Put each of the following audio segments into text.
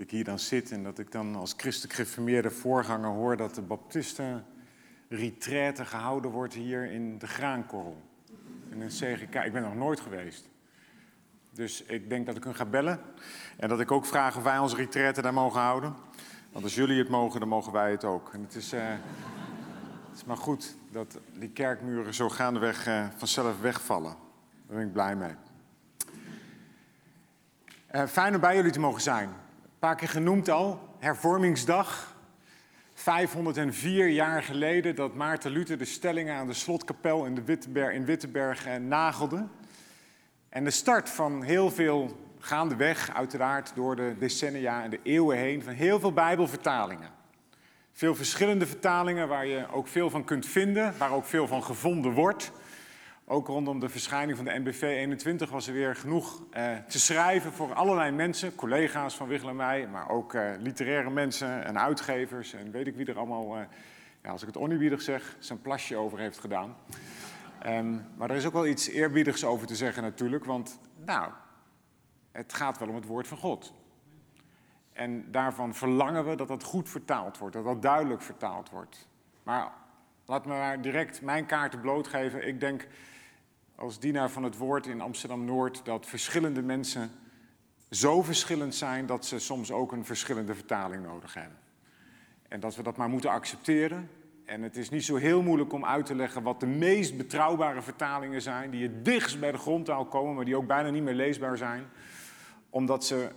ik hier dan zit en dat ik dan als christelijk geformeerde voorganger hoor dat de baptisten retraite gehouden wordt hier in de Graankorrel. In een CGK. Ik ben nog nooit geweest. Dus ik denk dat ik hun ga bellen. En dat ik ook vraag of wij onze retraite daar mogen houden. Want als jullie het mogen, dan mogen wij het ook. En het is, eh, is maar goed dat die kerkmuren zo gaandeweg uh, vanzelf wegvallen. Daar ben ik blij mee. Uh, fijn om bij jullie te mogen zijn. Paar keer genoemd al, hervormingsdag. 504 jaar geleden dat Maarten Luther de stellingen aan de slotkapel in, de Wittenberg, in eh, nagelde. En de start van heel veel gaandeweg, uiteraard door de decennia en de eeuwen heen, van heel veel Bijbelvertalingen. Veel verschillende vertalingen waar je ook veel van kunt vinden, waar ook veel van gevonden wordt. Ook rondom de verschijning van de NBV 21 was er weer genoeg eh, te schrijven voor allerlei mensen, collega's van Wichel en mij, maar ook eh, literaire mensen en uitgevers en weet ik wie er allemaal, eh, ja, als ik het oneerbiedig zeg, zijn plasje over heeft gedaan. Um, maar er is ook wel iets eerbiedigs over te zeggen natuurlijk, want nou, het gaat wel om het woord van God. En daarvan verlangen we dat dat goed vertaald wordt, dat dat duidelijk vertaald wordt. Maar laat me maar direct mijn kaarten blootgeven. Ik denk als dienaar van het woord in Amsterdam-Noord dat verschillende mensen zo verschillend zijn dat ze soms ook een verschillende vertaling nodig hebben. En dat we dat maar moeten accepteren. En het is niet zo heel moeilijk om uit te leggen wat de meest betrouwbare vertalingen zijn, die het dichtst bij de grondtaal komen, maar die ook bijna niet meer leesbaar zijn, omdat ze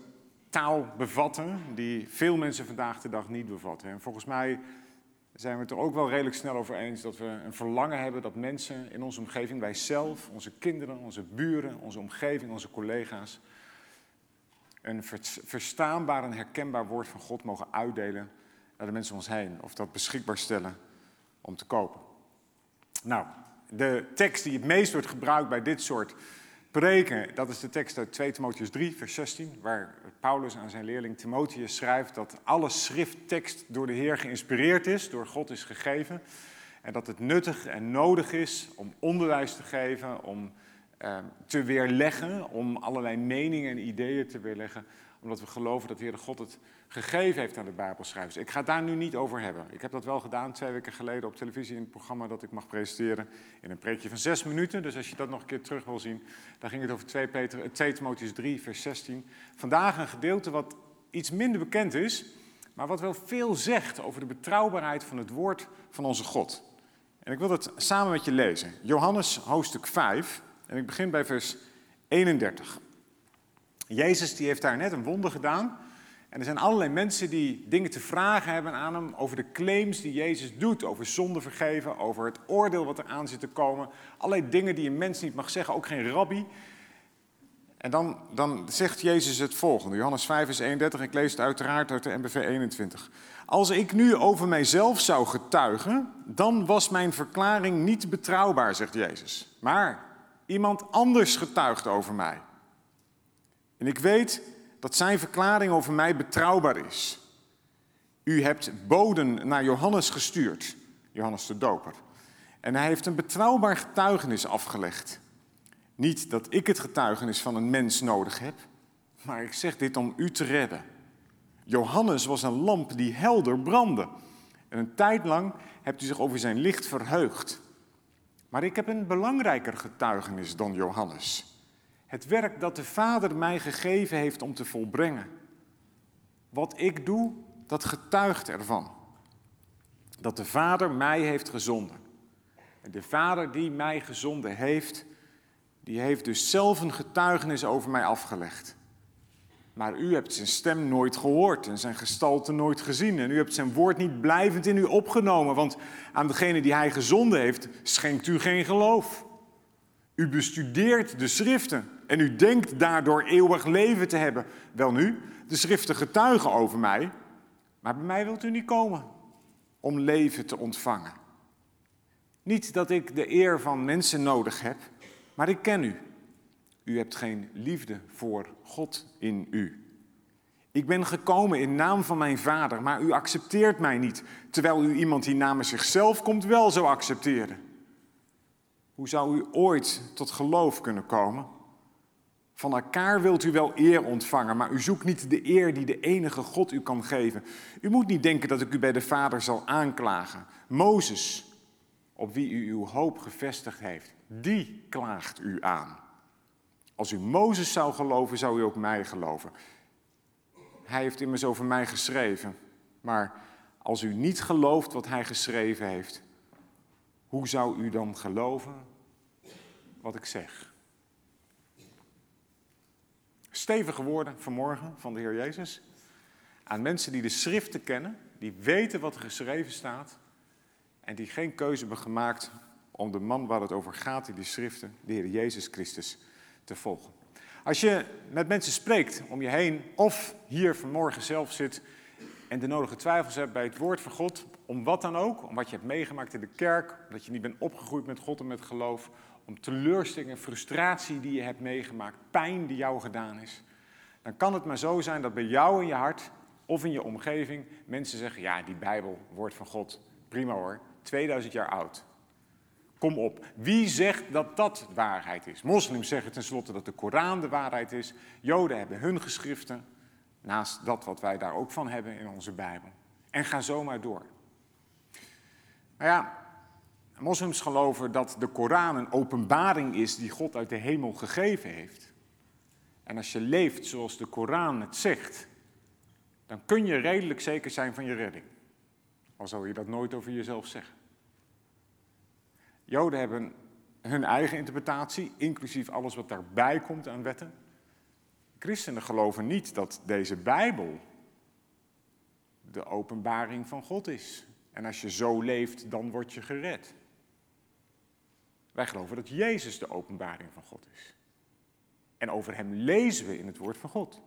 taal bevatten die veel mensen vandaag de dag niet bevatten. En volgens mij zijn we het er ook wel redelijk snel over eens dat we een verlangen hebben dat mensen in onze omgeving, wij zelf, onze kinderen, onze buren, onze omgeving, onze collega's, een verstaanbaar en herkenbaar woord van God mogen uitdelen naar de mensen om ons heen. Of dat beschikbaar stellen om te kopen. Nou, de tekst die het meest wordt gebruikt bij dit soort preken, dat is de tekst uit 2 Timotheus 3, vers 16, waar Paulus aan zijn leerling Timotheus schrijft dat alle schrifttekst door de Heer geïnspireerd is, door God is gegeven. En dat het nuttig en nodig is om onderwijs te geven, om eh, te weerleggen, om allerlei meningen en ideeën te weerleggen, omdat we geloven dat de Heer God het gegeven heeft aan de Bijbelschrijvers. Ik ga het daar nu niet over hebben. Ik heb dat wel gedaan twee weken geleden op televisie in het programma dat ik mag presenteren. In een preekje van zes minuten. Dus als je dat nog een keer terug wil zien, dan ging het over 2, Peter, 2 Timotheus 3, vers 16. Vandaag een gedeelte wat iets minder bekend is, maar wat wel veel zegt over de betrouwbaarheid van het woord van onze God. En ik wil dat samen met je lezen. Johannes hoofdstuk 5, en ik begin bij vers 31. Jezus die heeft daar net een wonder gedaan. En er zijn allerlei mensen die dingen te vragen hebben aan hem over de claims die Jezus doet, over zonde vergeven, over het oordeel wat er aan zit te komen. Allerlei dingen die een mens niet mag zeggen, ook geen rabbi. En dan, dan zegt Jezus het volgende, Johannes 5, vers 31, ik lees het uiteraard uit de MBV 21. Als ik nu over mijzelf zou getuigen, dan was mijn verklaring niet betrouwbaar, zegt Jezus. Maar iemand anders getuigt over mij. En ik weet dat zijn verklaring over mij betrouwbaar is. U hebt boden naar Johannes gestuurd, Johannes de Doper. En hij heeft een betrouwbaar getuigenis afgelegd. Niet dat ik het getuigenis van een mens nodig heb, maar ik zeg dit om u te redden. Johannes was een lamp die helder brandde. En een tijd lang hebt u zich over zijn licht verheugd. Maar ik heb een belangrijker getuigenis dan Johannes. Het werk dat de Vader mij gegeven heeft om te volbrengen. Wat ik doe, dat getuigt ervan. Dat de Vader mij heeft gezonden. En de Vader die mij gezonden heeft, die heeft dus zelf een getuigenis over mij afgelegd. Maar u hebt zijn stem nooit gehoord en zijn gestalte nooit gezien. En u hebt zijn woord niet blijvend in u opgenomen, want aan degene die hij gezonden heeft, schenkt u geen geloof. U bestudeert de schriften en u denkt daardoor eeuwig leven te hebben. Wel nu, de schriften getuigen over mij, Maar bij mij wilt u niet komen om leven te ontvangen. Niet dat ik de eer van mensen nodig heb, maar ik ken u. U hebt geen liefde voor God in u. Ik ben gekomen in naam van mijn vader, maar u accepteert mij niet, terwijl u iemand die namens zichzelf komt wel zou accepteren. Hoe zou u ooit tot geloof kunnen komen? Van elkaar wilt u wel eer ontvangen, maar u zoekt niet de eer die de enige God u kan geven. U moet niet denken dat ik u bij de Vader zal aanklagen. Mozes, op wie u uw hoop gevestigd heeft, die klaagt u aan. Als u Mozes zou geloven, zou u ook mij geloven. Hij heeft immers over mij geschreven. Maar als u niet gelooft wat hij geschreven heeft, hoe zou u dan geloven wat ik zeg? Stevige woorden vanmorgen van de Heer Jezus aan mensen die de schriften kennen, die weten wat er geschreven staat en die geen keuze hebben gemaakt om de man waar het over gaat in die schriften, de Heer Jezus Christus, te volgen. Als je met mensen spreekt om je heen of hier vanmorgen zelf zit en de nodige twijfels hebt bij het woord van God, om wat dan ook, om wat je hebt meegemaakt in de kerk, dat je niet bent opgegroeid met God en met geloof, om teleurstellingen, frustratie die je hebt meegemaakt, pijn die jou gedaan is, dan kan het maar zo zijn dat bij jou in je hart of in je omgeving mensen zeggen, ja, die Bijbel, woord van God, prima hoor, 2000 jaar oud. Kom op. Wie zegt dat dat waarheid is? Moslims zeggen tenslotte dat de Koran de waarheid is. Joden hebben hun geschriften, naast dat wat wij daar ook van hebben in onze Bijbel. En ga zomaar door. Nou ja, moslims geloven dat de Koran een openbaring is die God uit de hemel gegeven heeft. En als je leeft zoals de Koran het zegt, dan kun je redelijk zeker zijn van je redding. Al zou je dat nooit over jezelf zeggen. Joden hebben hun eigen interpretatie, inclusief alles wat daarbij komt aan wetten. Christenen geloven niet dat deze Bijbel de openbaring van God is. En als je zo leeft, dan word je gered. Wij geloven dat Jezus de openbaring van God is. En over Hem lezen we in het woord van God.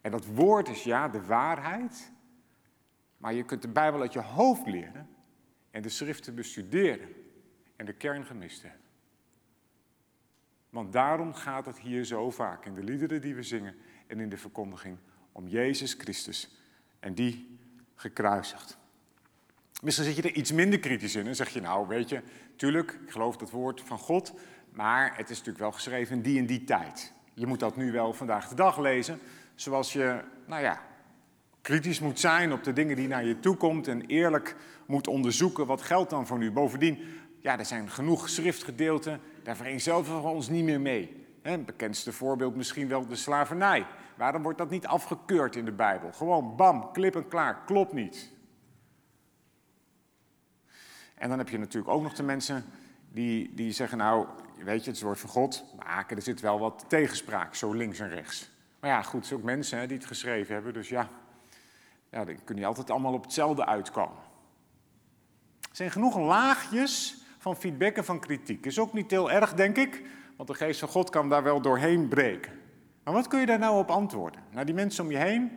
En dat woord is ja de waarheid, maar je kunt de Bijbel uit je hoofd leren en de schriften bestuderen en de kern gemist hebben. Want daarom gaat het hier zo vaak in de liederen die we zingen en in de verkondiging om Jezus Christus en die gekruisigd. Misschien zit je er iets minder kritisch in en zeg je nou, weet je, tuurlijk, ik geloof dat woord van God, maar het is natuurlijk wel geschreven in die en die tijd. Je moet dat nu wel vandaag de dag lezen, zoals je, nou ja, kritisch moet zijn op de dingen die naar je toe komt en eerlijk moet onderzoeken wat geldt dan voor nu. Bovendien, ja, er zijn genoeg schriftgedeelten, daar vereenzelvigen we ons niet meer mee. Het bekendste voorbeeld misschien wel de slavernij. Waarom wordt dat niet afgekeurd in de Bijbel? Gewoon bam, klip en klaar, klopt niet. En dan heb je natuurlijk ook nog de mensen die, die zeggen, nou, weet je, het is woord van God, maar er zit wel wat tegenspraak, zo links en rechts. Maar ja, goed, het zijn ook mensen hè, die het geschreven hebben, dus ja, ja, dan kun je altijd allemaal op hetzelfde uitkomen. Er zijn genoeg laagjes van feedback en van kritiek. Is ook niet heel erg, denk ik, want de geest van God kan daar wel doorheen breken. Maar wat kun je daar nou op antwoorden? Naar die mensen om je heen,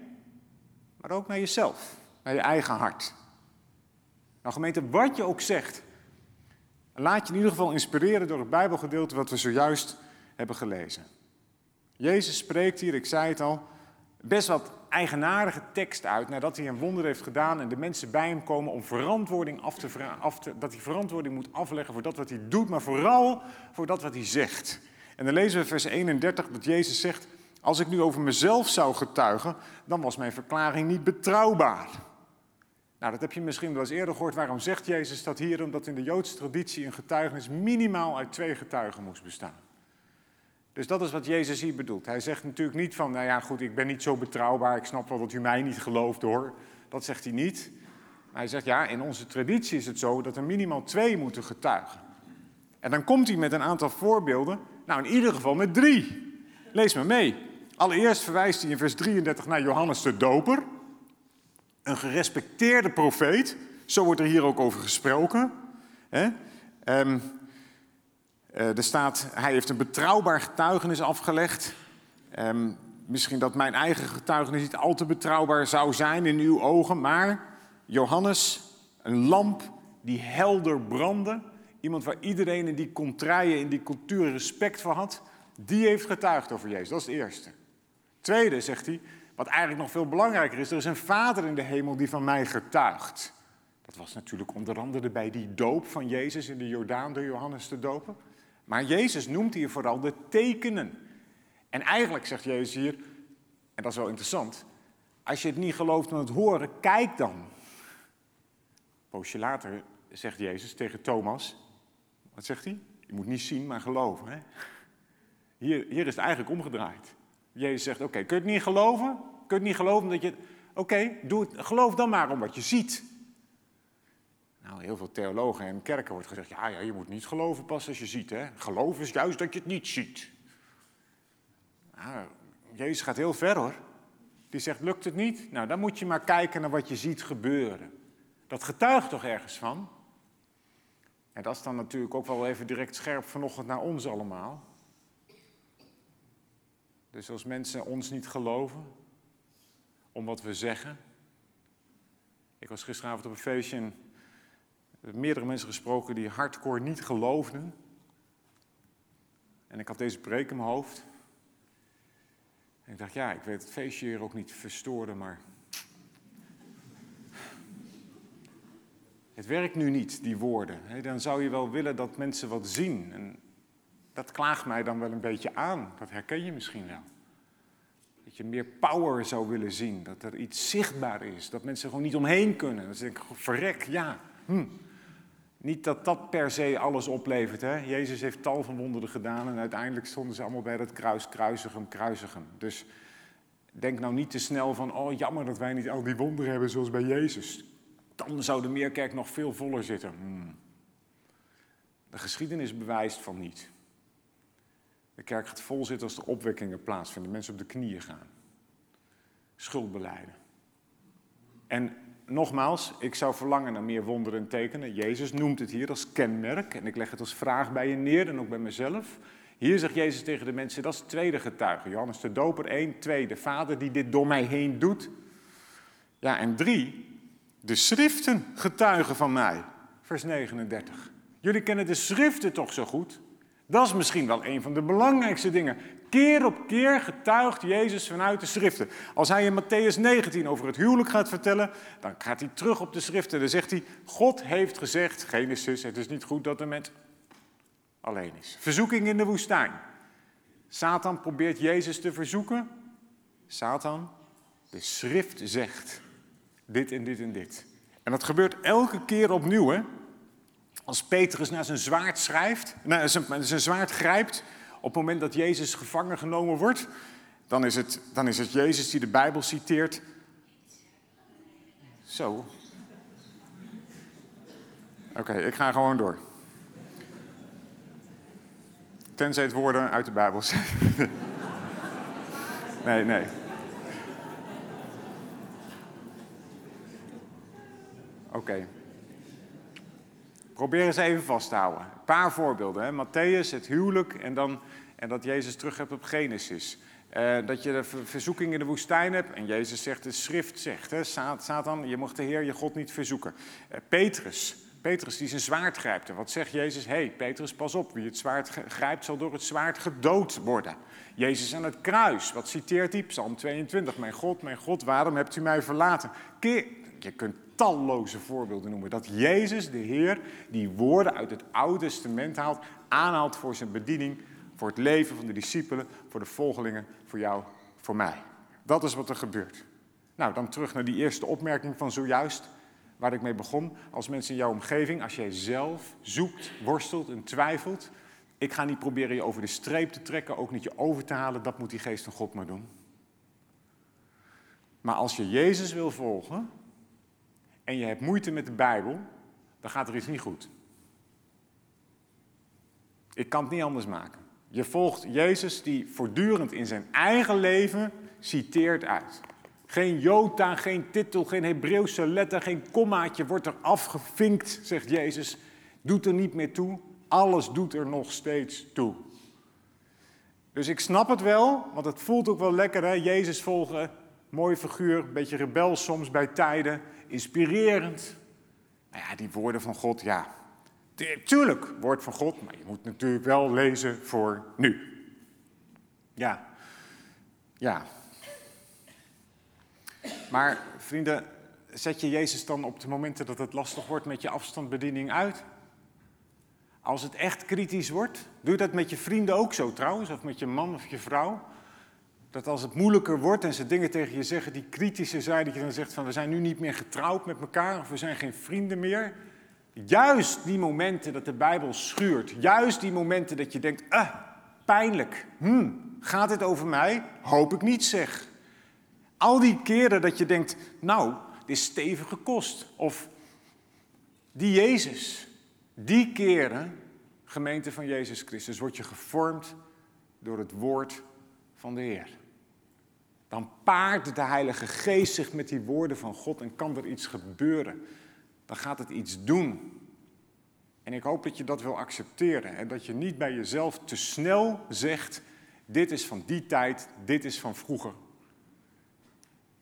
maar ook naar jezelf, naar je eigen hart. Nou gemeente, wat je ook zegt, laat je in ieder geval inspireren door het Bijbelgedeelte wat we zojuist hebben gelezen. Jezus spreekt hier, ik zei het al, best wat eigenaardige tekst uit nadat hij een wonder heeft gedaan en de mensen bij hem komen om verantwoording af te vragen, dat hij verantwoording moet afleggen voor dat wat hij doet, maar vooral voor dat wat hij zegt. En dan lezen we vers 31 dat Jezus zegt, als ik nu over mezelf zou getuigen, dan was mijn verklaring niet betrouwbaar. Nou, dat heb je misschien wel eens eerder gehoord. Waarom zegt Jezus dat hier? Omdat in de Joodse traditie een getuigenis minimaal uit twee getuigen moest bestaan. Dus dat is wat Jezus hier bedoelt. Hij zegt natuurlijk niet van, nou ja goed, ik ben niet zo betrouwbaar, ik snap wel dat u mij niet gelooft hoor. Dat zegt hij niet. Maar hij zegt, ja, in onze traditie is het zo dat er minimaal twee moeten getuigen. En dan komt hij met een aantal voorbeelden, nou in ieder geval met drie. Lees maar mee. Allereerst verwijst hij in vers 33 naar Johannes de Doper. Een gerespecteerde profeet, zo wordt er hier ook over gesproken. Ehm, uh, er staat, hij heeft een betrouwbaar getuigenis afgelegd. Um, misschien dat mijn eigen getuigenis niet al te betrouwbaar zou zijn in uw ogen, maar Johannes, een lamp die helder brandde, iemand waar iedereen in die contraien, in die cultuur respect voor had, die heeft getuigd over Jezus. Dat is het eerste. Tweede, zegt hij, wat eigenlijk nog veel belangrijker is, er is een vader in de hemel die van mij getuigt. Dat was natuurlijk onder andere bij die doop van Jezus in de Jordaan door Johannes te dopen. Maar Jezus noemt hier vooral de tekenen. En eigenlijk zegt Jezus hier, en dat is wel interessant, als je het niet gelooft van het horen, kijk dan. Een poosje later zegt Jezus tegen Thomas, wat zegt hij? Je moet niet zien, maar geloven. Hè? Hier, hier is het eigenlijk omgedraaid. Jezus zegt, oké, kun je het niet geloven? Kun je het niet geloven dat je... Oké, doe het, geloof dan maar om wat je ziet. Nou, heel veel theologen en kerken wordt gezegd, ja, ja, je moet niet geloven pas als je ziet. Hè? Geloof is juist dat je het niet ziet. Nou, Jezus gaat heel ver hoor. Die zegt, lukt het niet? Nou, dan moet je maar kijken naar wat je ziet gebeuren. Dat getuigt toch ergens van? En dat is dan natuurlijk ook wel even direct scherp vanochtend naar ons allemaal. Dus als mensen ons niet geloven om wat we zeggen. Ik was gisteravond op een feestje en meerdere mensen gesproken die hardcore niet geloofden. En ik had deze preek in mijn hoofd. En ik dacht, ja, ik weet het feestje hier ook niet verstoren, maar. Het werkt nu niet, die woorden. Dan zou je wel willen dat mensen wat zien. En dat klaagt mij dan wel een beetje aan. Dat herken je misschien wel. Dat je meer power zou willen zien. Dat er iets zichtbaar is. Dat mensen gewoon niet omheen kunnen. Dat ze denken, verrek, ja. Hm. Niet dat dat per se alles oplevert. Hè? Jezus heeft tal van wonderen gedaan en uiteindelijk stonden ze allemaal bij dat kruis, kruisig hem, kruisig hem. Dus denk nou niet te snel van, oh jammer dat wij niet al die wonderen hebben zoals bij Jezus. Dan zou de Meerkerk nog veel voller zitten. Hmm. De geschiedenis bewijst van niet. De kerk gaat vol zitten als er opwekkingen plaatsvinden, mensen op de knieën gaan. Schuld beleiden. En nogmaals, ik zou verlangen naar meer wonderen en tekenen. Jezus noemt het hier als kenmerk en ik leg het als vraag bij je neer en ook bij mezelf. Hier zegt Jezus tegen de mensen, dat is tweede getuige. Johannes de Doper 1, 2, de Vader die dit door mij heen doet. Ja, en drie, de schriften getuigen van mij. Vers 39. Jullie kennen de schriften toch zo goed? Dat is misschien wel een van de belangrijkste dingen. Keer op keer getuigt Jezus vanuit de schriften. Als hij in Matthäus 19 over het huwelijk gaat vertellen, dan gaat hij terug op de schriften. Dan zegt hij, God heeft gezegd, Genesis, het is niet goed dat de mens alleen is. Verzoeking in de woestijn. Satan probeert Jezus te verzoeken. Satan, de schrift zegt dit en dit en dit. En dat gebeurt elke keer opnieuw, hè? Als Petrus naar zijn zwaard schrijft, naar zijn, zwaard grijpt, op het moment dat Jezus gevangen genomen wordt, dan is het, dan is het Jezus die de Bijbel citeert. Zo. Oké, ik ga gewoon door. Tenzij het woorden uit de Bijbel zijn. nee, nee. Oké. Probeer eens even vast te houden. Een paar voorbeelden. Hè. Matthäus, het huwelijk en, dan, en dat Jezus terug hebt op Genesis. Uh, dat je de verzoeking in de woestijn hebt. En Jezus zegt, de schrift zegt, hè, Satan, je mocht de Heer je God niet verzoeken. Uh, Petrus, Petrus die zijn zwaard grijpt. En wat zegt Jezus? Hé, hey, Petrus, pas op. Wie het zwaard grijpt, zal door het zwaard gedood worden. Jezus aan het kruis. Wat citeert hij? Psalm 22. Mijn God, mijn God, waarom hebt u mij verlaten? Je kunt talloze voorbeelden noemen. Dat Jezus, de Heer, die woorden uit het Oude Testament haalt, aanhaalt voor zijn bediening, voor het leven van de discipelen, voor de volgelingen, voor jou, voor mij. Dat is wat er gebeurt. Nou, dan terug naar die eerste opmerking van zojuist, waar ik mee begon. Als mensen in jouw omgeving, als jij zelf zoekt, worstelt en twijfelt, ik ga niet proberen je over de streep te trekken, ook niet je over te halen, dat moet die geest van God maar doen. Maar als je Jezus wil volgen, en je hebt moeite met de Bijbel, dan gaat er iets niet goed. Ik kan het niet anders maken. Je volgt Jezus die voortdurend in zijn eigen leven citeert uit. Geen jota, geen titel, geen Hebreeuwse letter, geen kommaatje wordt er afgevinkt, zegt Jezus. Doet er niet meer toe. Alles doet er nog steeds toe. Dus ik snap het wel, want het voelt ook wel lekker, hè? Jezus volgen, mooi figuur, beetje rebel soms bij tijden, inspirerend. Nou ja, die woorden van God, ja, tuurlijk, woord van God, maar je moet natuurlijk wel lezen voor nu. Ja, ja. Maar vrienden, zet je Jezus dan op de momenten dat het lastig wordt met je afstandsbediening uit? Als het echt kritisch wordt, doe dat met je vrienden ook zo trouwens, of met je man of je vrouw. Dat als het moeilijker wordt en ze dingen tegen je zeggen die kritischer zijn, dat je dan zegt van we zijn nu niet meer getrouwd met elkaar of we zijn geen vrienden meer. Juist die momenten dat de Bijbel schuurt, juist die momenten dat je denkt, ah, pijnlijk, hm, gaat het over mij? Hoop ik niet zeg. Al die keren dat je denkt, nou, dit is stevige kost. Of die Jezus, die keren, gemeente van Jezus Christus, word je gevormd door het woord van de Heer. Dan paart de Heilige Geest zich met die woorden van God en kan er iets gebeuren. Dan gaat het iets doen. En ik hoop dat je dat wil accepteren en dat je niet bij jezelf te snel zegt: dit is van die tijd, dit is van vroeger.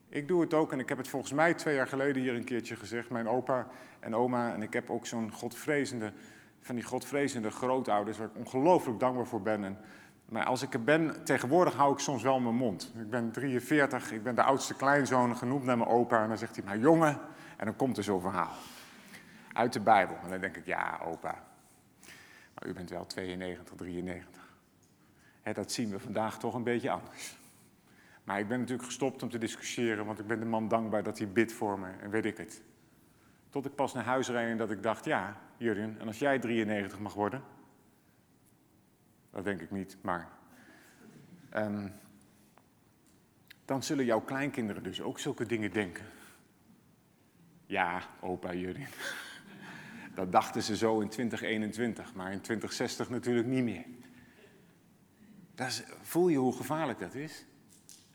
Ik doe het ook en ik heb het volgens mij twee jaar geleden hier een keertje gezegd. Mijn opa en oma en ik heb ook zo'n godvrezende, van die godvrezende grootouders waar ik ongelooflijk dankbaar voor ben. En, maar als ik er ben, tegenwoordig hou ik soms wel mijn mond. Ik ben 43, ik ben de oudste kleinzoon, genoemd naar mijn opa. En dan zegt hij, maar jongen, en dan komt er zo'n verhaal. Uit de Bijbel. En dan denk ik, ja opa, maar u bent wel 92, 93. dat zien we vandaag toch een beetje anders. Maar ik ben natuurlijk gestopt om te discussiëren, want ik ben de man dankbaar dat hij bidt voor me en weet ik het. Tot ik pas naar huis reed en dat ik dacht, ja, Jurjen, en als jij 93 mag worden, dat denk ik niet, maar um, dan zullen jouw kleinkinderen dus ook zulke dingen denken. Ja, opa Jurjen. Dat dachten ze zo in 2021, maar in 2060 natuurlijk niet meer. voel je hoe gevaarlijk dat is?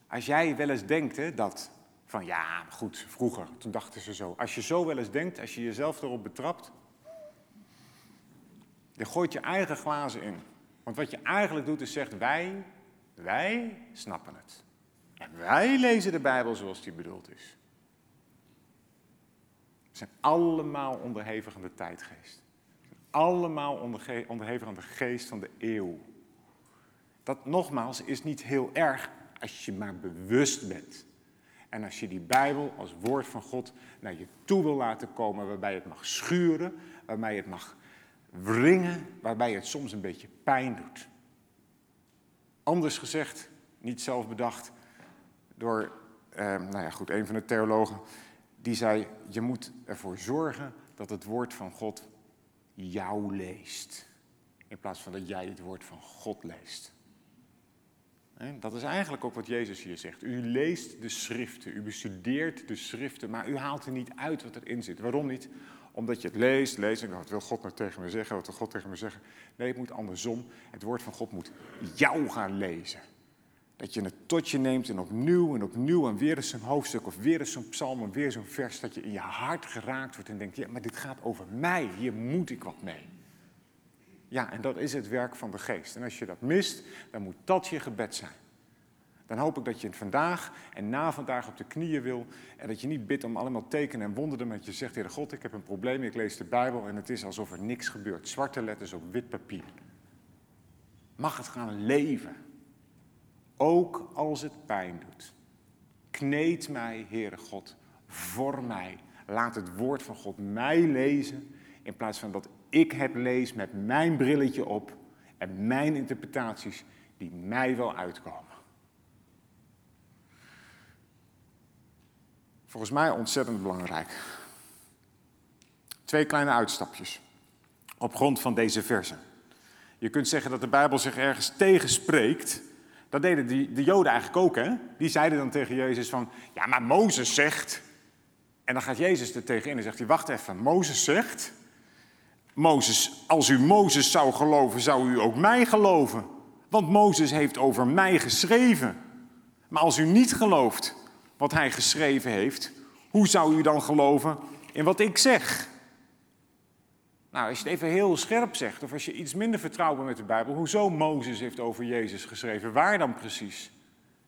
Als jij wel eens denkt hè, dat, van ja, goed, vroeger, toen dachten ze zo. Als je zo wel eens denkt, als je jezelf erop betrapt, je gooit je eigen glazen in. Want wat je eigenlijk doet is zegt, wij, wij snappen het. En wij lezen de Bijbel zoals die bedoeld is. We zijn allemaal onderhevig aan de tijdgeest. Allemaal onderhevig aan de geest van de eeuw. Dat nogmaals is niet heel erg als je maar bewust bent. En als je die Bijbel als woord van God naar je toe wil laten komen, waarbij het mag schuren, waarbij het mag wringen, waarbij het soms een beetje pijn doet. Anders gezegd, niet zelf bedacht, door eh, nou ja, goed, een van de theologen, die zei, je moet ervoor zorgen dat het woord van God jou leest. In plaats van dat jij het woord van God leest. Dat is eigenlijk ook wat Jezus hier zegt. U leest de schriften, u bestudeert de schriften, maar u haalt er niet uit wat erin zit. Waarom niet? Omdat je het leest, leest en wat wil God nou tegen me zeggen, wat wil God tegen me zeggen? Nee, het moet andersom. Het woord van God moet jou gaan lezen. Dat je het tot je neemt en opnieuw en opnieuw en weer eens een hoofdstuk of weer eens zo'n psalm en weer zo'n vers, dat je in je hart geraakt wordt en denkt, ja, maar dit gaat over mij, hier moet ik wat mee. Ja, en dat is het werk van de geest. En als je dat mist, dan moet dat je gebed zijn. Dan hoop ik dat je vandaag en na vandaag op de knieën wil. En dat je niet bidt om allemaal tekenen en wonderen. Maar dat je zegt, Heer God, ik heb een probleem. Ik lees de Bijbel en het is alsof er niks gebeurt. Zwarte letters op wit papier. Mag het gaan leven. Ook als het pijn doet. Kneed mij, Heere God, voor mij. Laat het woord van God mij lezen. In plaats van dat ik het lees met mijn brilletje op en mijn interpretaties die mij wel uitkomen. Volgens mij ontzettend belangrijk. Twee kleine uitstapjes op grond van deze versen. Je kunt zeggen dat de Bijbel zich ergens tegenspreekt. Dat deden die, de Joden eigenlijk ook, hè? Die zeiden dan tegen Jezus van, ja, maar Mozes zegt. En dan gaat Jezus er tegenin en zegt wacht even, Mozes zegt, Mozes, als u Mozes zou geloven, zou u ook mij geloven. Want Mozes heeft over mij geschreven. Maar als u niet gelooft wat hij geschreven heeft, hoe zou u dan geloven in wat ik zeg? Nou, als je het even heel scherp zegt, of als je iets minder vertrouwt met de Bijbel, hoezo Mozes heeft over Jezus geschreven, waar dan precies?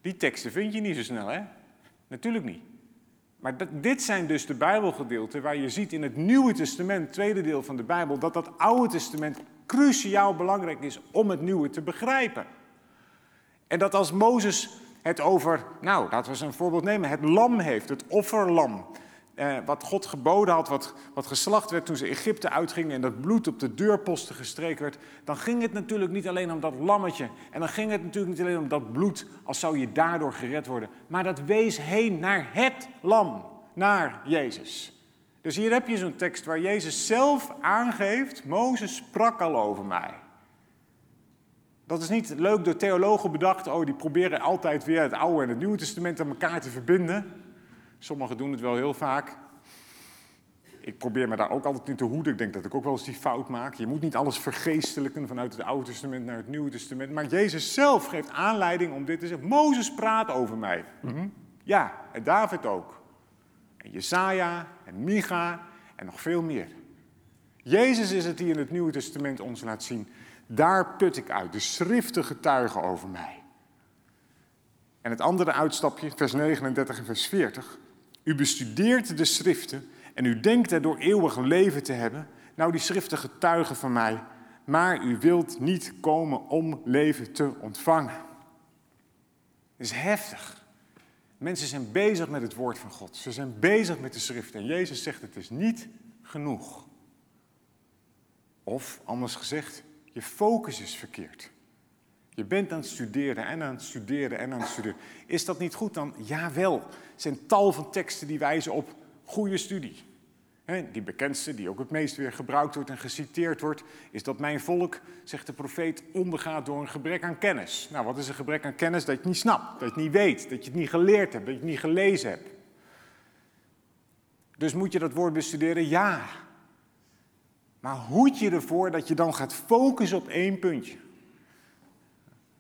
Die teksten vind je niet zo snel, hè? Natuurlijk niet. Maar dit zijn dus de Bijbelgedeelten waar je ziet in het Nieuwe Testament, tweede deel van de Bijbel, dat dat Oude Testament cruciaal belangrijk is om het Nieuwe te begrijpen. En dat als Mozes het over, nou laten we eens een voorbeeld nemen, het lam heeft, het offerlam. Eh, wat God geboden had, wat, wat geslacht werd toen ze Egypte uitgingen en dat bloed op de deurposten gestreken werd, dan ging het natuurlijk niet alleen om dat lammetje. En dan ging het natuurlijk niet alleen om dat bloed, als zou je daardoor gered worden. Maar dat wees heen naar het lam, naar Jezus. Dus hier heb je zo'n tekst waar Jezus zelf aangeeft, Mozes sprak al over mij. Dat is niet leuk door theologen bedacht, oh die proberen altijd weer het Oude en het Nieuwe Testament aan elkaar te verbinden. Sommigen doen het wel heel vaak. Ik probeer me daar ook altijd in te hoeden. Ik denk dat ik ook wel eens die fout maak. Je moet niet alles vergeestelijken vanuit het Oude Testament naar het Nieuwe Testament. Maar Jezus zelf geeft aanleiding om dit te zeggen. Mozes praat over mij. Mhm. Ja, en David ook. En Jesaja en Micha en nog veel meer. Jezus is het die in het Nieuwe Testament ons laat zien. Daar put ik uit. De schriften getuigen over mij. En het andere uitstapje, vers 39 en vers 40. U bestudeert de schriften en u denkt er door eeuwig leven te hebben. Nou, die schriften getuigen van mij, maar u wilt niet komen om leven te ontvangen. Het is heftig. Mensen zijn bezig met het woord van God. Ze zijn bezig met de schriften. En Jezus zegt het is niet genoeg. Of anders gezegd, je focus is verkeerd. Je bent aan het studeren en aan het studeren en aan het studeren. Is dat niet goed dan? Jawel. Er zijn tal van teksten die wijzen op goede studie. Die bekendste, die ook het meest weer gebruikt wordt en geciteerd wordt, is dat mijn volk, zegt de profeet, ondergaat door een gebrek aan kennis. Nou, wat is een gebrek aan kennis? Dat je het niet snapt, dat je niet weet, dat je het niet geleerd hebt, dat je het niet gelezen hebt. Dus moet je dat woord bestuderen? Ja. Maar hoed je ervoor dat je dan gaat focussen op één puntje.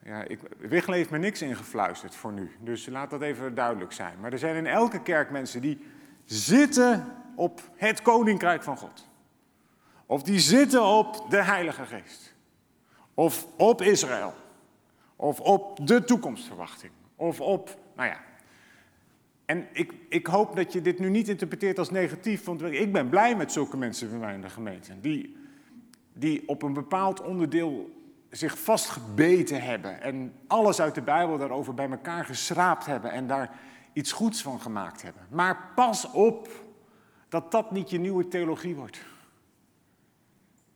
Ja, ik, Wichel heeft me niks ingefluisterd voor nu, dus laat dat even duidelijk zijn. Maar er zijn in elke kerk mensen die zitten op het koninkrijk van God. Of die zitten op de Heilige Geest. Of op Israël. Of op de toekomstverwachting. Of op, nou ja. En ik, ik hoop dat je dit nu niet interpreteert als negatief, want ik ben blij met zulke mensen van mij in de gemeente. Die, die op een bepaald onderdeel zich vastgebeten hebben en alles uit de Bijbel daarover bij elkaar geschraapt hebben en daar iets goeds van gemaakt hebben. Maar pas op dat dat niet je nieuwe theologie wordt.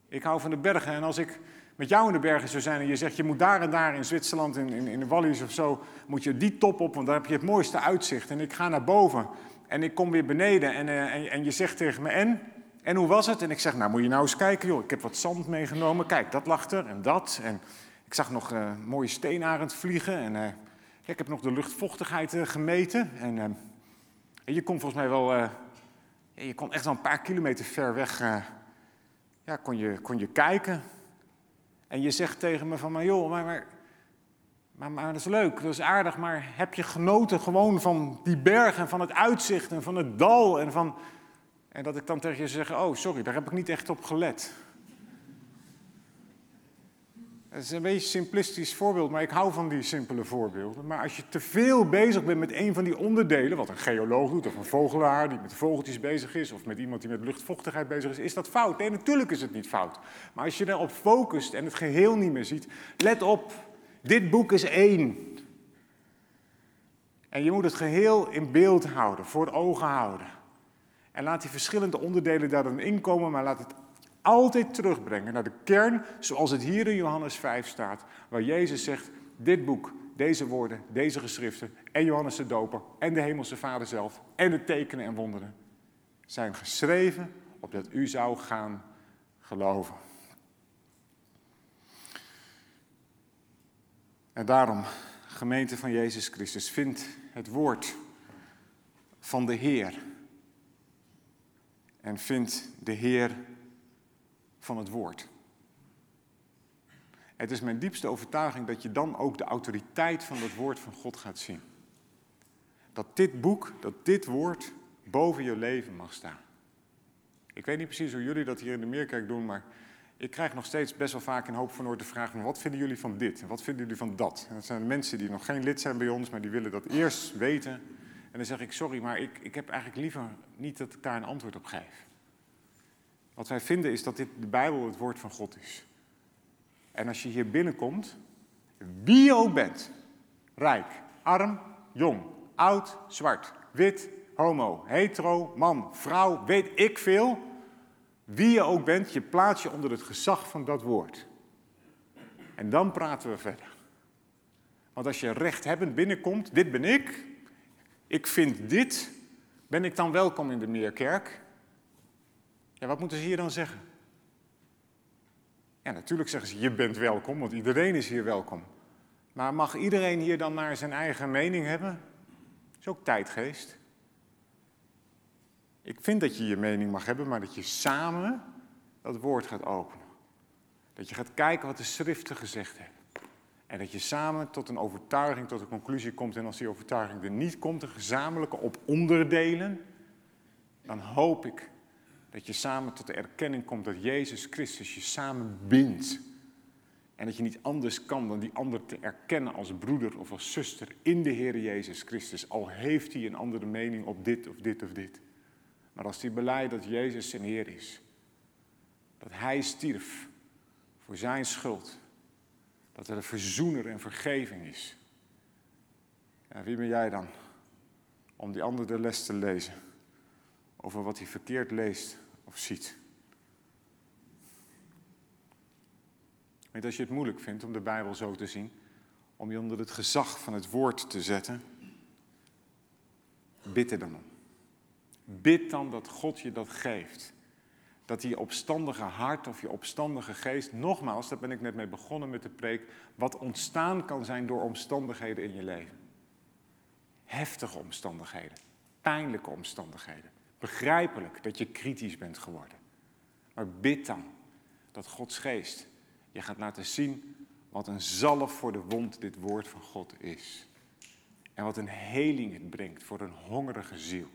Ik hou van de bergen en als ik met jou in de bergen zou zijn en je zegt je moet daar en daar in Zwitserland, in, in, in de Wallis of zo, moet je die top op, want daar heb je het mooiste uitzicht. En ik ga naar boven en ik kom weer beneden en, uh, en, en je zegt tegen me en? En hoe was het? En ik zeg, nou moet je nou eens kijken, joh. Ik heb wat zand meegenomen. Kijk, dat lag er en dat. En ik zag nog uh, mooie steenarend vliegen. En uh, ik heb nog de luchtvochtigheid gemeten. En, en, je kon volgens mij wel... je kon echt wel een paar kilometer ver weg... ja, kon je, kon je kijken. En je zegt tegen me van, maar joh, maar, maar, maar, dat is leuk, dat is aardig. Maar heb je genoten gewoon van die bergen, van het uitzicht en van het dal en van... En dat ik dan tegen je zeg, oh sorry, daar heb ik niet echt op gelet. Het is een beetje een simplistisch voorbeeld, maar ik hou van die simpele voorbeelden. Maar als je te veel bezig bent met een van die onderdelen, wat een geoloog doet, of een vogelaar die met vogeltjes bezig is, of met iemand die met luchtvochtigheid bezig is, is dat fout? Nee, natuurlijk is het niet fout. Maar als je daarop focust en het geheel niet meer ziet, let op, dit boek is één. En je moet het geheel in beeld houden, voor ogen houden. En laat die verschillende onderdelen daar dan inkomen, maar laat het altijd terugbrengen naar de kern, zoals het hier in Johannes 5 staat, waar Jezus zegt, dit boek, deze woorden, deze geschriften en Johannes de Doper en de Hemelse Vader zelf en de tekenen en wonderen zijn geschreven opdat u zou gaan geloven. En daarom, gemeente van Jezus Christus, vindt het woord van de Heer en vindt de Heer van het woord. Het is mijn diepste overtuiging dat je dan ook de autoriteit van het woord van God gaat zien. Dat dit boek, dat dit woord boven je leven mag staan. Ik weet niet precies hoe jullie dat hier in de Meerkerk doen, maar ik krijg nog steeds best wel vaak in Hoop van Noord de vraag: wat vinden jullie van dit en wat vinden jullie van dat? En dat zijn mensen die nog geen lid zijn bij ons, maar die willen dat eerst weten. En dan zeg ik: sorry, maar ik, ik heb eigenlijk liever niet dat ik daar een antwoord op geef. Wat wij vinden is dat dit de Bijbel het woord van God is. En als je hier binnenkomt, wie je ook bent, rijk, arm, jong, oud, zwart, wit, homo, hetero, man, vrouw, weet ik veel. Wie je ook bent, je plaats je onder het gezag van dat woord. En dan praten we verder. Want als je rechthebbend binnenkomt, dit ben ik, ik vind dit, ben ik dan welkom in de Meerkerk? Ja, wat moeten ze hier dan zeggen? Ja, natuurlijk zeggen ze, je bent welkom, want iedereen is hier welkom. Maar mag iedereen hier dan naar zijn eigen mening hebben? Dat is ook tijdgeest. Ik vind dat je je mening mag hebben, maar dat je samen dat woord gaat openen. Dat je gaat kijken wat de schriften gezegd hebben. En dat je samen tot een overtuiging, tot een conclusie komt. En als die overtuiging er niet komt, een gezamenlijke op onderdelen, dan hoop ik dat je samen tot de erkenning komt dat Jezus Christus je samen bindt. En dat je niet anders kan dan die ander te erkennen als broeder of als zuster in de Heer Jezus Christus. Al heeft hij een andere mening op dit of dit of dit. Maar als hij beleidt dat Jezus zijn Heer is. Dat Hij stierf voor zijn schuld. Dat er een verzoener en vergeving is. Ja, wie ben jij dan om die ander de les te lezen over wat hij verkeerd leest of ziet? Weet als je het moeilijk vindt om de Bijbel zo te zien, om je onder het gezag van het woord te zetten, bid er dan om. Bid dan dat God je dat geeft. Dat die opstandige hart of je opstandige geest, nogmaals, daar ben ik net mee begonnen met de preek, wat ontstaan kan zijn door omstandigheden in je leven. Heftige omstandigheden, pijnlijke omstandigheden. Begrijpelijk dat je kritisch bent geworden. Maar bid dan dat Gods geest je gaat laten zien wat een zalf voor de wond dit woord van God is. En wat een heling het brengt voor een hongerige ziel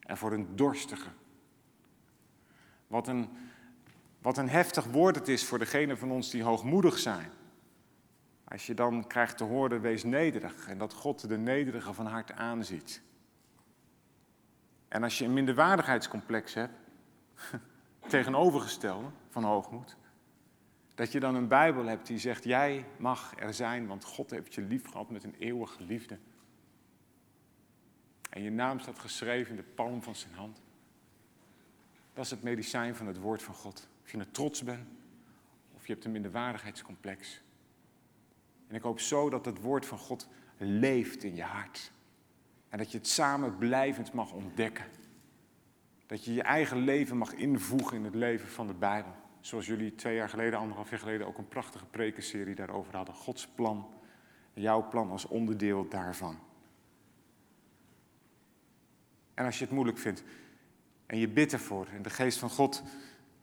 en voor een dorstige. Wat een, wat een heftig woord het is voor degenen van ons die hoogmoedig zijn. Als je dan krijgt te horen, wees nederig en dat God de nederige van harte aanziet. En als je een minderwaardigheidscomplex hebt, tegenovergestelde van hoogmoed, dat je dan een Bijbel hebt die zegt, jij mag er zijn, want God heeft je lief gehad met een eeuwige liefde. En je naam staat geschreven in de palm van zijn hand. Dat is het medicijn van het woord van God. Of je er trots bent, of je hebt een minderwaardigheidscomplex. En ik hoop zo dat het woord van God leeft in je hart. En dat je het samen blijvend mag ontdekken. Dat je je eigen leven mag invoegen in het leven van de Bijbel. Zoals jullie twee jaar geleden, anderhalf jaar geleden, ook een prachtige prekenserie daarover hadden. Gods plan, jouw plan als onderdeel daarvan. En als je het moeilijk vindt en je bidt ervoor en de geest van God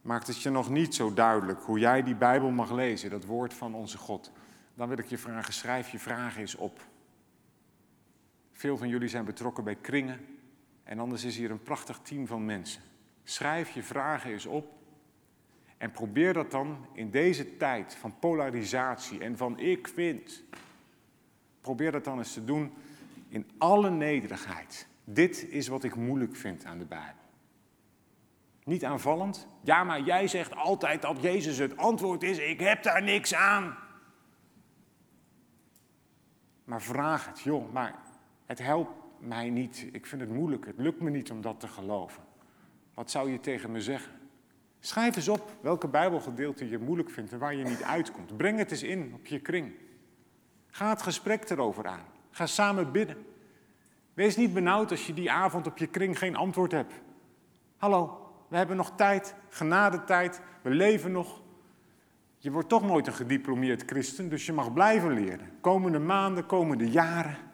maakt het je nog niet zo duidelijk hoe jij die Bijbel mag lezen, dat woord van onze God, dan wil ik je vragen, schrijf je vragen eens op. Veel van jullie zijn betrokken bij kringen en anders is hier een prachtig team van mensen. Schrijf je vragen eens op en probeer dat dan in deze tijd van polarisatie en van ik vind. Probeer dat dan eens te doen in alle nederigheid. Dit is wat ik moeilijk vind aan de Bijbel. Niet aanvallend. Ja, maar jij zegt altijd dat Jezus het antwoord is. Ik heb daar niks aan. Maar vraag het, joh, maar het helpt mij niet. Ik vind het moeilijk. Het lukt me niet om dat te geloven. Wat zou je tegen me zeggen? Schrijf eens op welke Bijbelgedeelte je moeilijk vindt en waar je niet uitkomt. Breng het eens in op je kring. Ga het gesprek erover aan. Ga samen bidden. Wees niet benauwd als je die avond op je kring geen antwoord hebt. Hallo, we hebben nog tijd, tijd, we leven nog. Je wordt toch nooit een gediplomeerd christen, dus je mag blijven leren. Komende maanden, komende jaren.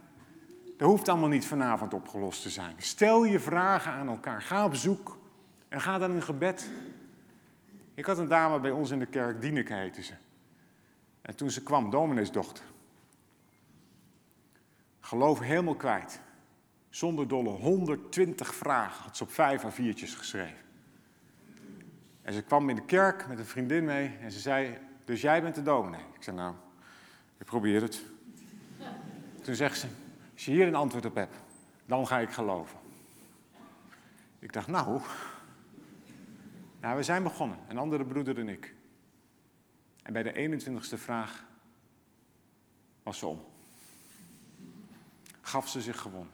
Dat hoeft allemaal niet vanavond opgelost te zijn. Stel je vragen aan elkaar, ga op zoek en ga dan in gebed. Ik had een dame bij ons in de kerk, Dieneke heette ze. En toen ze kwam, domineesdochter. Geloof helemaal kwijt. Zonder dolle 120 vragen had ze op vijf A4'tjes geschreven. En ze kwam in de kerk met een vriendin mee en ze zei, dus jij bent de dominee? Ik zei, nou, ik probeer het. Toen zegt ze, als je hier een antwoord op hebt, dan ga ik geloven. Ik dacht, nou, nou we zijn begonnen, een andere broeder en ik. En bij de 21ste vraag was ze om. Gaf ze zich gewonnen.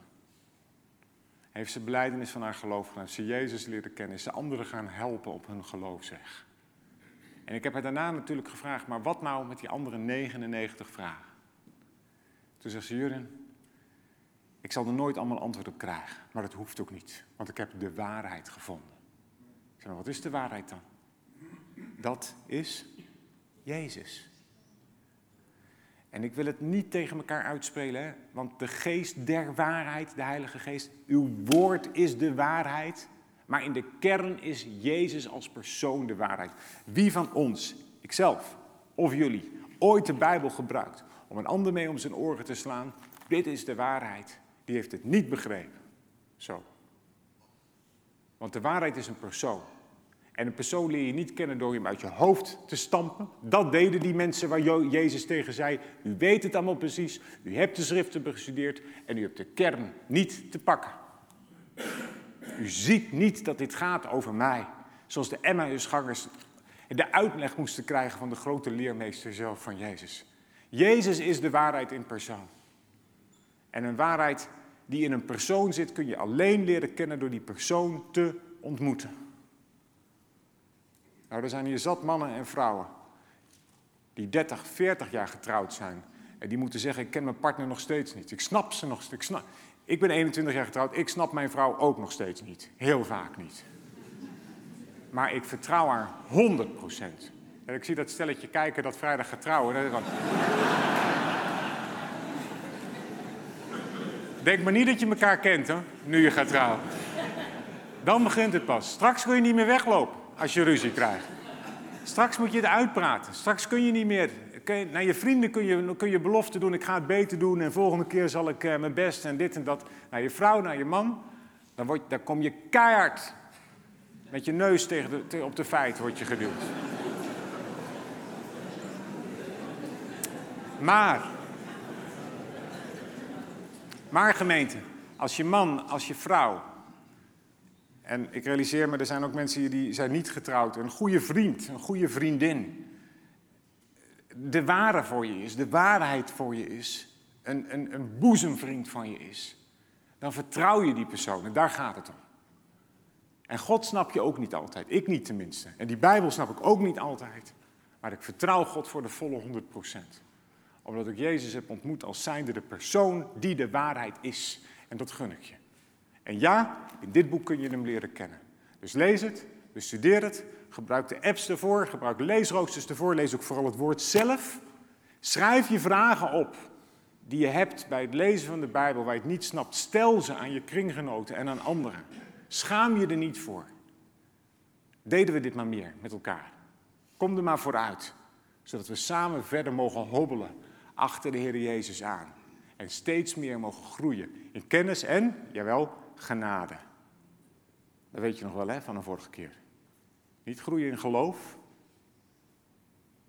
Heeft ze beleidenis van haar geloof gedaan. Heeft ze Jezus leren kennen. Is ze anderen gaan helpen op hun geloofsweg. En ik heb haar daarna natuurlijk gevraagd, maar wat nou met die andere 99 vragen? Toen zegt ze, Jurin, ik zal er nooit allemaal antwoord op krijgen. Maar dat hoeft ook niet, want ik heb de waarheid gevonden. Zeg, wat is de waarheid dan? Dat is Jezus. En ik wil het niet tegen elkaar uitspelen, hè? want de geest der waarheid, de Heilige Geest, uw woord is de waarheid. Maar in de kern is Jezus als persoon de waarheid. Wie van ons, ikzelf of jullie, ooit de Bijbel gebruikt om een ander mee om zijn oren te slaan, dit is de waarheid, die heeft het niet begrepen. Zo. Want de waarheid is een persoon. En een persoon leer je niet kennen door hem uit je hoofd te stampen. Dat deden die mensen waar Jezus tegen zei. U weet het allemaal precies. U hebt de schriften bestudeerd en u hebt de kern niet te pakken. U ziet niet dat dit gaat over mij. Zoals de Emmausgangers de uitleg moesten krijgen van de grote leermeester zelf van Jezus. Jezus is de waarheid in persoon. En een waarheid die in een persoon zit kun je alleen leren kennen door die persoon te ontmoeten. Nou, er zijn hier zat mannen en vrouwen die 30, 40 jaar getrouwd zijn. En die moeten zeggen, ik ken mijn partner nog steeds niet. Ik snap ze nog steeds. Ik, ik ben 21 jaar getrouwd, ik snap mijn vrouw ook nog steeds niet. Heel vaak niet. Maar ik vertrouw haar 100 procent. En ik zie dat stelletje kijken dat vrijdag gaat trouwen. Denk maar niet dat je elkaar kent, hoor, nu je gaat trouwen. Dan begint het pas. Straks kun je niet meer weglopen als je ruzie krijgt. Straks moet je het uitpraten. Straks kun je niet meer. naar je vrienden kun je, kun je belofte doen: ik ga het beter doen en volgende keer zal ik uh, mijn best en dit en dat. Naar je vrouw, naar je man, dan, dan kom je keihard met je neus tegen op de feit word je geduwd. Maar, maar gemeente, als je man, als je vrouw en ik realiseer me, er zijn ook mensen die zijn niet getrouwd. Een goede vriend, een goede vriendin. De ware voor je is, de waarheid voor je is. Een, een, een boezemvriend van je is. Dan vertrouw je die persoon en daar gaat het om. En God snap je ook niet altijd. Ik niet tenminste. En die Bijbel snap ik ook niet altijd. Maar ik vertrouw God voor de volle 100%. Omdat ik Jezus heb ontmoet als zijnde de persoon die de waarheid is. En dat gun ik je. En ja, in dit boek kun je hem leren kennen. Dus lees het, bestudeer het, gebruik de apps ervoor, gebruik leesroosters ervoor, lees ook vooral het woord zelf. Schrijf je vragen op die je hebt bij het lezen van de Bijbel waar je het niet snapt. Stel ze aan je kringgenoten en aan anderen. Schaam je er niet voor. Deden we dit maar meer met elkaar. Kom er maar vooruit, zodat we samen verder mogen hobbelen achter de Heer Jezus aan. En steeds meer mogen groeien in kennis en, jawel, genade. Dat weet je nog wel hè, van de vorige keer. Niet groeien in geloof.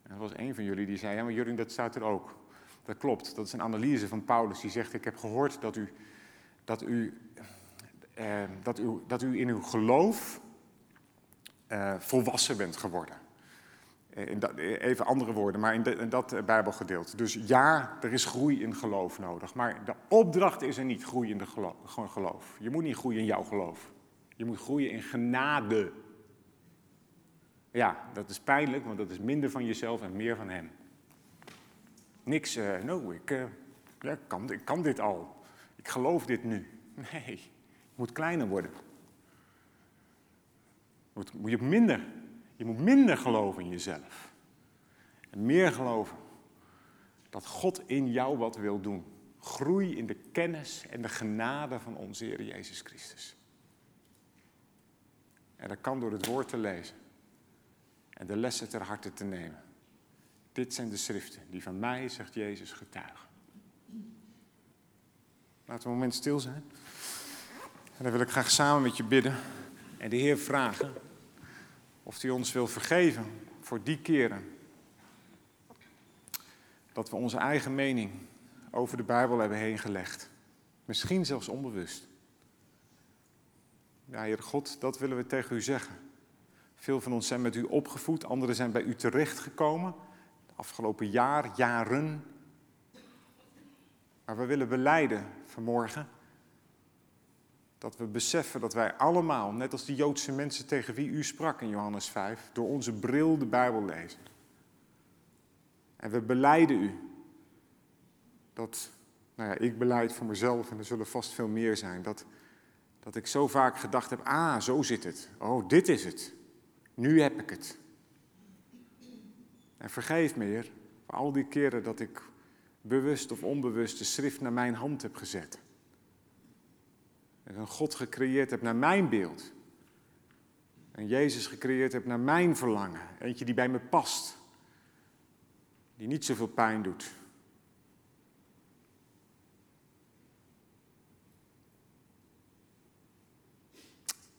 En er was een van jullie die zei, ja maar Jurgen, dat staat er ook. Dat klopt, dat is een analyse van Paulus. Die zegt, ik heb gehoord dat u, dat u, eh, dat u, dat u in uw geloof eh, volwassen bent geworden. Eh, in dat, eh, even andere woorden, maar in, dat eh, Bijbelgedeelte. Dus ja, er is groei in geloof nodig. Maar de opdracht is er niet groei in de geloof, geloof. Je moet niet groeien in jouw geloof. Je moet groeien in genade. Ja, dat is pijnlijk, want dat is minder van jezelf en meer van hem. Niks, uh, ik, ja, kan, ik kan dit al. Ik geloof dit nu. Nee, je moet kleiner worden. Moet, moet je minder je moet minder geloven in jezelf. En meer geloven dat God in jou wat wil doen. Groei in de kennis en de genade van onze Heer Jezus Christus. En dat kan door het woord te lezen en de lessen ter harte te nemen. Dit zijn de schriften die van mij, zegt Jezus, getuigen. Laten we een moment stil zijn. En dan wil ik graag samen met je bidden en de Heer vragen Of hij ons wil vergeven voor die keren dat we onze eigen mening over de Bijbel hebben heen gelegd. Misschien zelfs onbewust. Ja, Heer God, dat willen we tegen u zeggen. Veel van ons zijn met u opgevoed, anderen zijn bij u terechtgekomen. De afgelopen jaar, jaren. Maar we willen beleiden vanmorgen dat we beseffen dat wij allemaal, net als die Joodse mensen tegen wie u sprak in Johannes 5, door onze bril de Bijbel lezen. En we beleiden u dat, nou ja, ik beleid voor mezelf en er zullen vast veel meer zijn, dat, dat ik zo vaak gedacht heb, ah, zo zit het. Oh, dit is het. Nu heb ik het. En vergeef me, Heer, voor al die keren dat ik bewust of onbewust de schrift naar mijn hand heb gezet. En een God gecreëerd heb naar mijn beeld. En Jezus gecreëerd heb naar mijn verlangen. Eentje die bij me past. Die niet zoveel pijn doet.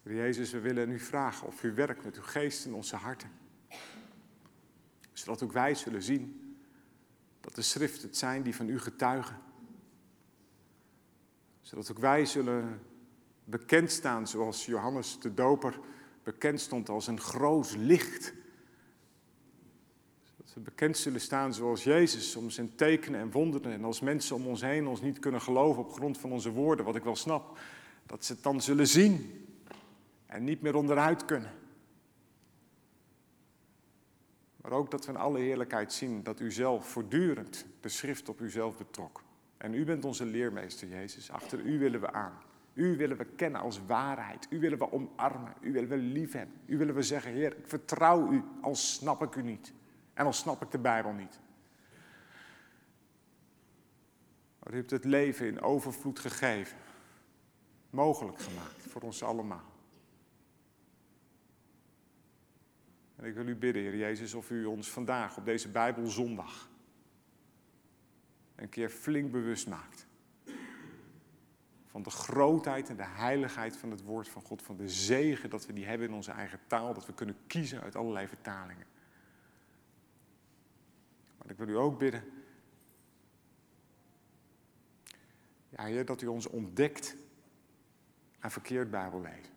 Jezus, we willen u vragen of u werkt met uw geest in onze harten. Zodat ook wij zullen zien dat de schriften het zijn die van u getuigen. Zodat ook wij zullen bekend staan zoals Johannes de Doper bekend stond als een groot licht. Zodat we bekend zullen staan zoals Jezus om zijn tekenen en wonderen. En als mensen om ons heen ons niet kunnen geloven op grond van onze woorden, wat ik wel snap, dat ze het dan zullen zien en niet meer onderuit kunnen. Maar ook dat we in alle heerlijkheid zien dat u zelf voortdurend de schrift op uzelf betrok. En u bent onze leermeester, Jezus. Achter u willen we aan. U willen we kennen als waarheid. U willen we omarmen. U willen we liefhebben. U willen we zeggen, Heer, ik vertrouw u, al snap ik u niet. En al snap ik de Bijbel niet. Maar u hebt het leven in overvloed gegeven. Mogelijk gemaakt voor ons allemaal. En ik wil u bidden, Heer Jezus, of u ons vandaag op deze Bijbelzondag een keer flink bewust maakt. Van de grootheid en de heiligheid van het woord van God. Van de zegen dat we die hebben in onze eigen taal. Dat we kunnen kiezen uit allerlei vertalingen. Maar ik wil u ook bidden. Ja, Heer, dat u ons ontdekt aan verkeerd Bijbellezen.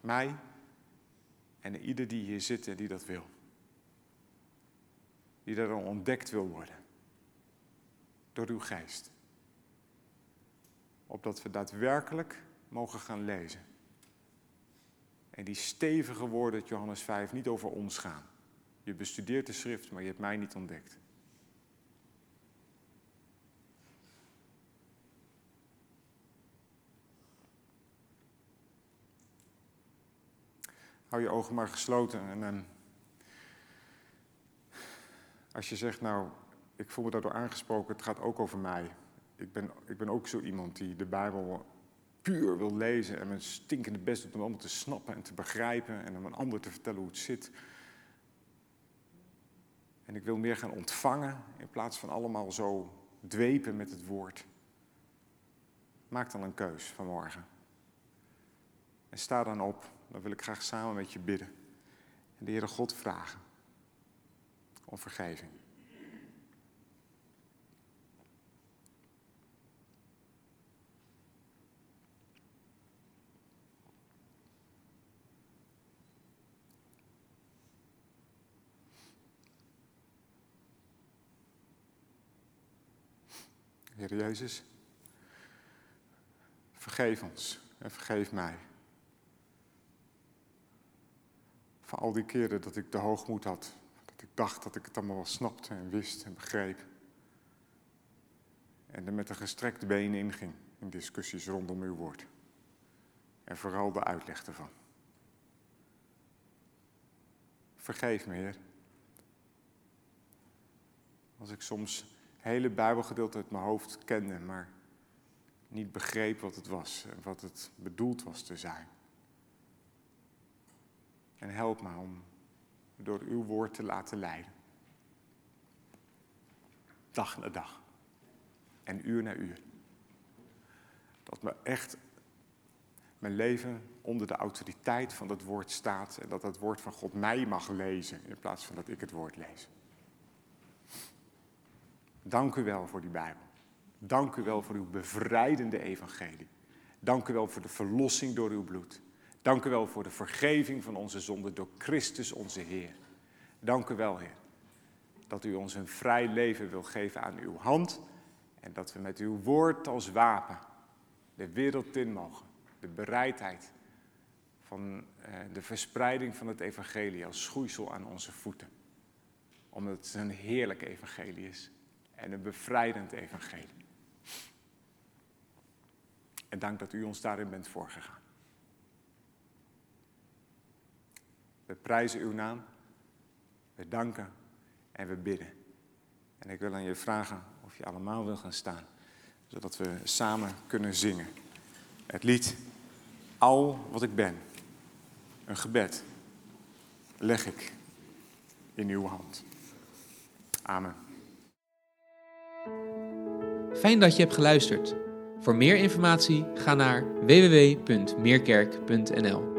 Mij en ieder die hier zit en die dat wil. Die daar ontdekt wil worden. Door uw geest. Opdat we daadwerkelijk mogen gaan lezen. En die stevige woorden uit Johannes 5 niet over ons gaan. Je bestudeert de schrift, maar je hebt mij niet ontdekt. hou je ogen maar gesloten. En, en ehm, als je zegt, nou, ik voel me daardoor aangesproken, het gaat ook over mij. Ik ben, ik ben ook zo iemand die de Bijbel puur wil lezen en mijn stinkende best doet om allemaal te snappen en te begrijpen en om een ander te vertellen hoe het zit. En ik wil meer gaan ontvangen in plaats van allemaal zo dwepen met het woord. Maak dan een keus vanmorgen. En sta dan op dan wil ik graag samen met je bidden. En de Heere God vragen om vergeving. Heer Jezus, vergeef ons en vergeef mij. Van al die keren dat ik de hoogmoed had. Dat ik dacht dat ik het allemaal wel snapte en wist en begreep. En er met een gestrekte benen inging in discussies rondom uw woord. En vooral de uitleg ervan. Vergeef me, Heer. Als ik soms hele Bijbelgedeelte uit mijn hoofd kende, maar niet begreep wat het was en wat het bedoeld was te zijn. En help me om door uw woord te laten leiden. Dag na dag. En uur na uur. Dat me echt mijn leven onder de autoriteit van het woord staat en dat het woord van God mij mag lezen in plaats van dat ik het woord lees. Dank u wel voor die Bijbel. Dank u wel voor uw bevrijdende evangelie. Dank u wel voor de verlossing door uw bloed. Dank u wel voor de vergeving van onze zonden door Christus onze Heer. Dank u wel, Heer, dat u ons een vrij leven wil geven aan uw hand en dat we met uw woord als wapen de wereld in mogen. De bereidheid van eh, de verspreiding van het evangelie als schoeisel aan onze voeten. Omdat het een heerlijk evangelie is en een bevrijdend evangelie. En dank dat u ons daarin bent voorgegaan. We prijzen uw naam, we danken en we bidden. En ik wil aan je vragen of je allemaal wil gaan staan, zodat we samen kunnen zingen. Het lied Al wat ik ben, een gebed, leg ik in uw hand. Amen. Fijn dat je hebt geluisterd. Voor meer informatie ga naar www.meerkerk.nl.